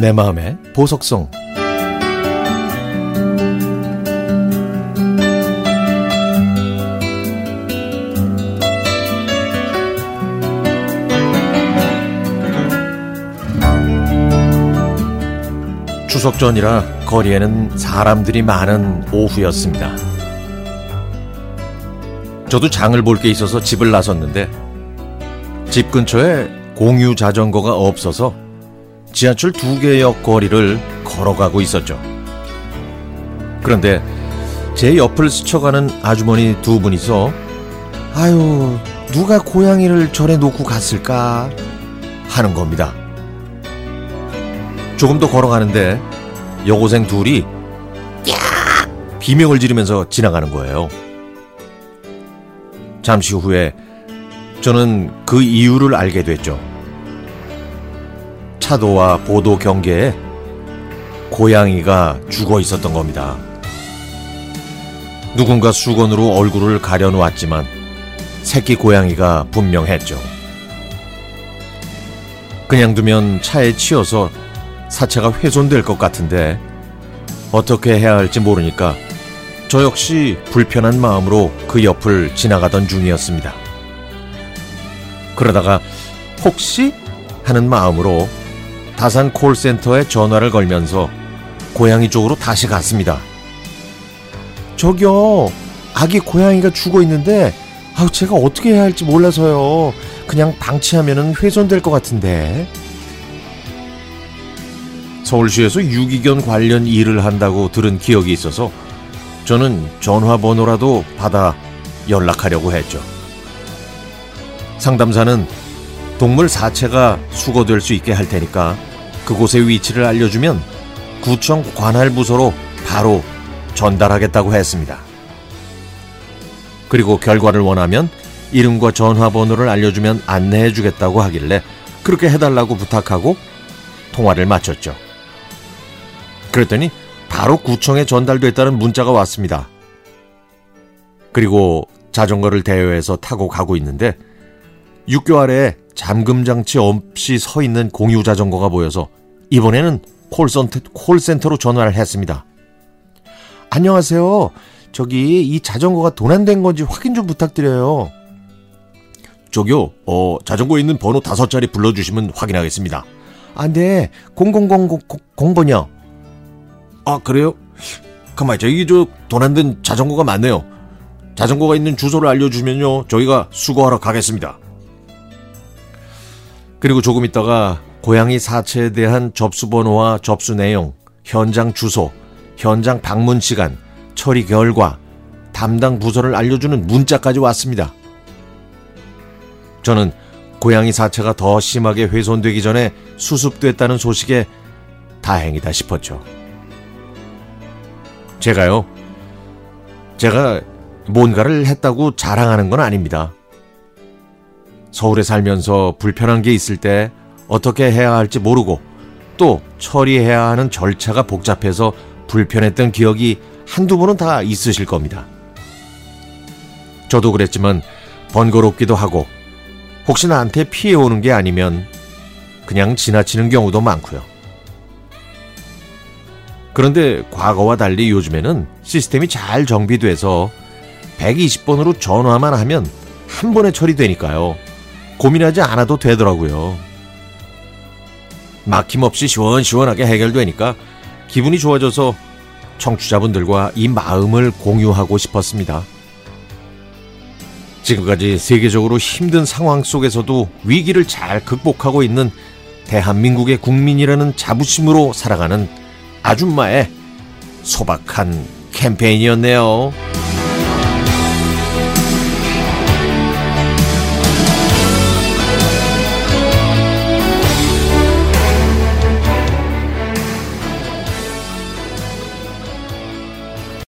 내 마음의 보석성 추석 전이라 거리에는 사람들이 많은 오후였습니다. 저도 장을 볼 게 있어서 집을 나섰는데 집 근처에 공유 자전거가 없어서 지하철 두 개역 거리를 걸어가고 있었죠. 그런데 제 옆을 스쳐가는 아주머니 두 분이서 아유 누가 고양이를 절에 놓고 갔을까 하는 겁니다. 조금 더 걸어가는데 여고생 둘이 야 비명을 지르면서 지나가는 거예요. 잠시 후에 저는 그 이유를 알게 됐죠. 차도와 보도 경계에 고양이가 죽어 있었던 겁니다. 누군가 수건으로 얼굴을 가려놓았지만 새끼 고양이가 분명했죠. 그냥 두면 차에 치여서 사체가 훼손될 것 같은데 어떻게 해야 할지 모르니까 저 역시 불편한 마음으로 그 옆을 지나가던 중이었습니다. 그러다가 혹시 하는 마음으로 다산 콜센터에 전화를 걸면서 고양이 쪽으로 다시 갔습니다. 저기요, 아기 고양이가 죽어 있는데, 아우, 제가 어떻게 해야 할지 몰라서요. 그냥 방치하면 훼손될 것 같은데. 서울시에서 유기견 관련 일을 한다고 들은 기억이 있어서 저는 전화번호라도 받아 연락하려고 했죠. 상담사는 동물 사체가 수거될 수 있게 할 테니까 그곳의 위치를 알려주면 구청 관할 부서로 바로 전달하겠다고 했습니다. 그리고 결과를 원하면 이름과 전화번호를 알려주면 안내해 주겠다고 하길래 그렇게 해달라고 부탁하고 통화를 마쳤죠. 그랬더니 바로 구청에 전달됐다는 문자가 왔습니다. 그리고 자전거를 대여해서 타고 가고 있는데 육교 아래에 잠금 장치 없이 서 있는 공유 자전거가 보여서 이번에는 콜센터, 콜센터로 전화를 했습니다. 안녕하세요. 저기 이 자전거가 도난된 건지 확인 좀 부탁드려요. 저기요, 어, 자전거에 있는 번호 다섯 자리 불러주시면 확인하겠습니다. 아, 네. 0000번이요. 아, 그래요? 가만히 저기 저 도난된 자전거가 많네요. 자전거가 있는 주소를 알려주면요. 저희가 수거하러 가겠습니다. 그리고 조금 있다가 고양이 사체에 대한 접수 번호와 접수 내용, 현장 주소, 현장 방문 시간, 처리 결과, 담당 부서를 알려주는 문자까지 왔습니다. 저는 고양이 사체가 더 심하게 훼손되기 전에 수습됐다는 소식에 다행이다 싶었죠. 제가요, 제가 뭔가를 했다고 자랑하는 건 아닙니다. 서울에 살면서 불편한 게 있을 때 어떻게 해야 할지 모르고 또 처리해야 하는 절차가 복잡해서 불편했던 기억이 한두 번은 다 있으실 겁니다. 저도 그랬지만 번거롭기도 하고 혹시 나한테 피해 오는 게 아니면 그냥 지나치는 경우도 많고요. 그런데 과거와 달리 요즘에는 시스템이 잘 정비돼서 120번으로 전화만 하면 한 번에 처리되니까요. 고민하지 않아도 되더라고요. 막힘없이 시원시원하게 해결되니까 기분이 좋아져서 청취자분들과 이 마음을 공유하고 싶었습니다. 지금까지 세계적으로 힘든 상황 속에서도 위기를 잘 극복하고 있는 대한민국의 국민이라는 자부심으로 살아가는 아줌마의 소박한 캠페인이었네요.